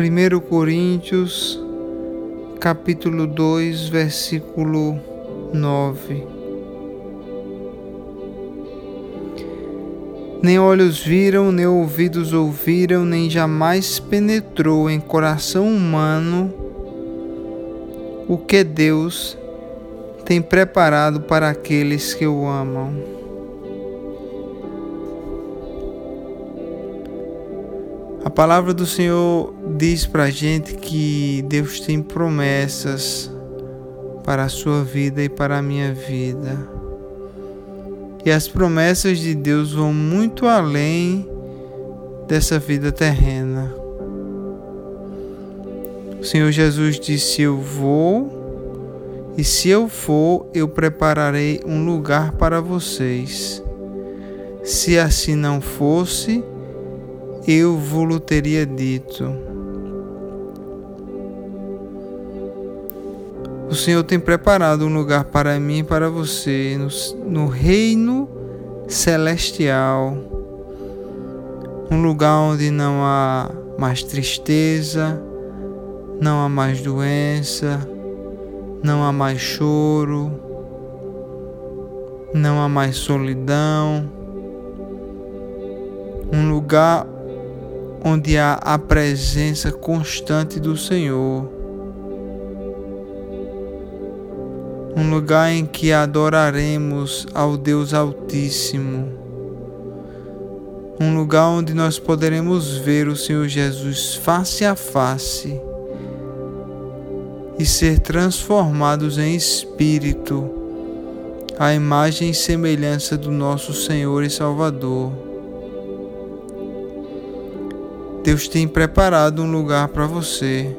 1 Coríntios, capítulo 2, versículo 9. Nem olhos viram, nem ouvidos ouviram, nem jamais penetrou em coração humano o que Deus tem preparado para aqueles que o amam. A palavra do Senhor diz para a gente que Deus tem promessas para a sua vida e para a minha vida. E as promessas de Deus vão muito além dessa vida terrena. O Senhor Jesus disse: Eu vou, e se eu for, eu prepararei um lugar para vocês. Se assim não fosse, eu vos teria dito. O Senhor tem preparado um lugar para mim e para você no, no reino celestial. Um lugar onde não há mais tristeza, não há mais doença, não há mais choro, não há mais solidão. Um lugar onde há a presença constante do Senhor. Um lugar em que adoraremos ao Deus Altíssimo. Um lugar onde nós poderemos ver o Senhor Jesus face a face e ser transformados em espírito, à imagem e semelhança do nosso Senhor e Salvador. Deus tem preparado um lugar para você.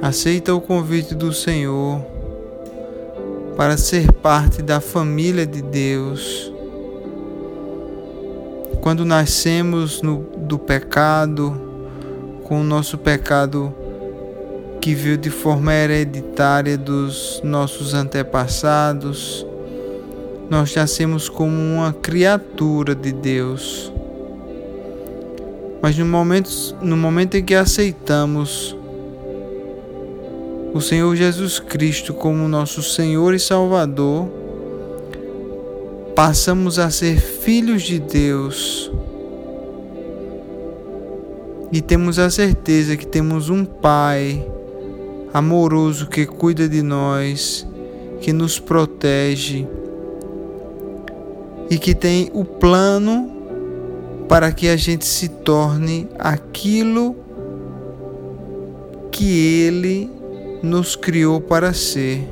Aceita o convite do Senhor para ser parte da família de Deus. Quando nascemos no, do pecado, com o nosso pecado que veio de forma hereditária dos nossos antepassados, nós nascemos como uma criatura de Deus. Mas no momento, no momento em que aceitamos o Senhor Jesus Cristo como nosso Senhor e Salvador, passamos a ser filhos de Deus e temos a certeza que temos um Pai amoroso que cuida de nós, que nos protege e que tem o plano para que a gente se torne aquilo que Ele nos criou para ser.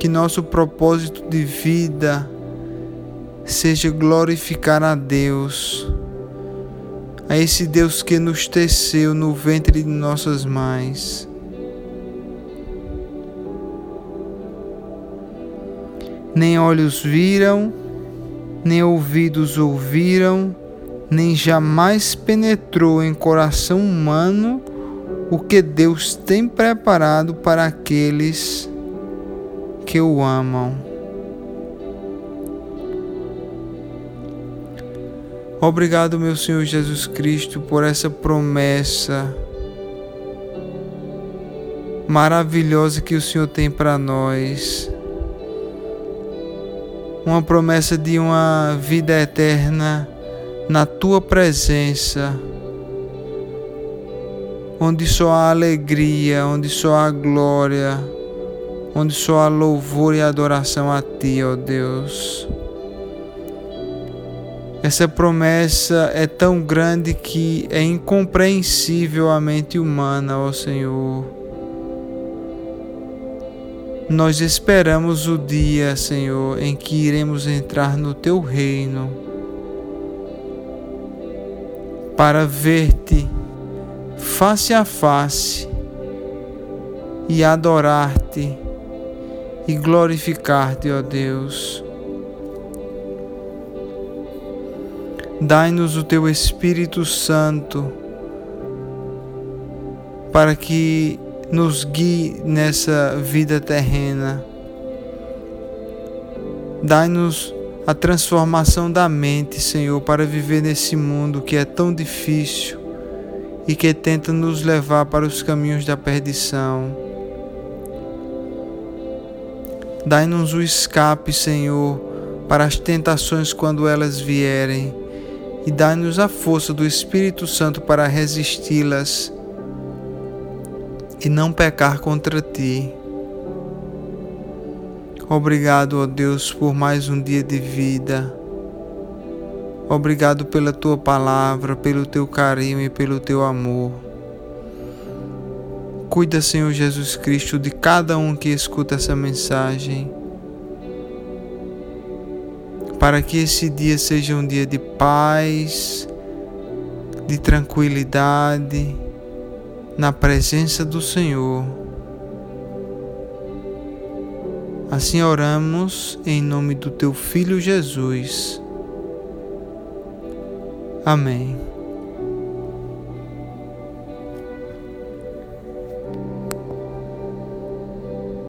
Que nosso propósito de vida seja glorificar a Deus, a esse Deus que nos teceu no ventre de nossas mães nem olhos viram, nem ouvidos ouviram, nem jamais penetrou em coração humano o que Deus tem preparado para aqueles que o amam. Obrigado, meu Senhor Jesus Cristo, por essa promessa maravilhosa que o Senhor tem para nós uma promessa de uma vida eterna na tua presença, onde só há alegria, onde só há glória, onde só há louvor e adoração a ti, ó Deus. Essa promessa é tão grande que é incompreensível à mente humana, ó Senhor. Nós esperamos o dia, Senhor, em que iremos entrar no teu reino para ver-te face a face e adorar-te e glorificar-te, ó Deus. Dai-nos o teu Espírito Santo para que nos guie nessa vida terrena. Dai-nos a transformação da mente, Senhor, para viver nesse mundo que é tão difícil e que tenta nos levar para os caminhos da perdição. Dai-nos o escape, Senhor, para as tentações quando elas vierem, e dai-nos a força do Espírito Santo para resisti-las e não pecar contra ti. Obrigado, ó Deus, por mais um dia de vida. Obrigado pela tua palavra, pelo teu carinho e pelo teu amor. Cuida, Senhor Jesus Cristo, de cada um que escuta essa mensagem, para que esse dia seja um dia de paz, de tranquilidade, na presença do Senhor. Assim oramos em nome do teu Filho Jesus. Amém.